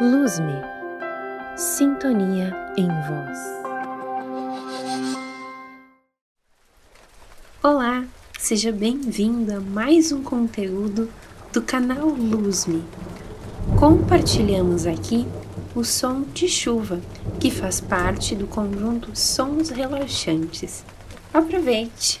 Luz-me, sintonia em voz. Olá, seja bem-vindo a mais um conteúdo do canal Luz-me. Compartilhamos aqui o som de chuva, que faz parte do conjunto Sons Relaxantes. Aproveite!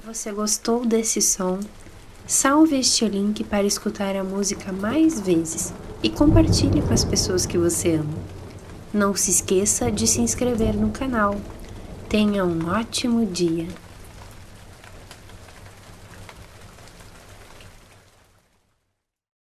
Se você gostou desse som, salve este link para escutar a música mais vezes e compartilhe com as pessoas que você ama. Não se esqueça de se inscrever no canal. Tenha um ótimo dia!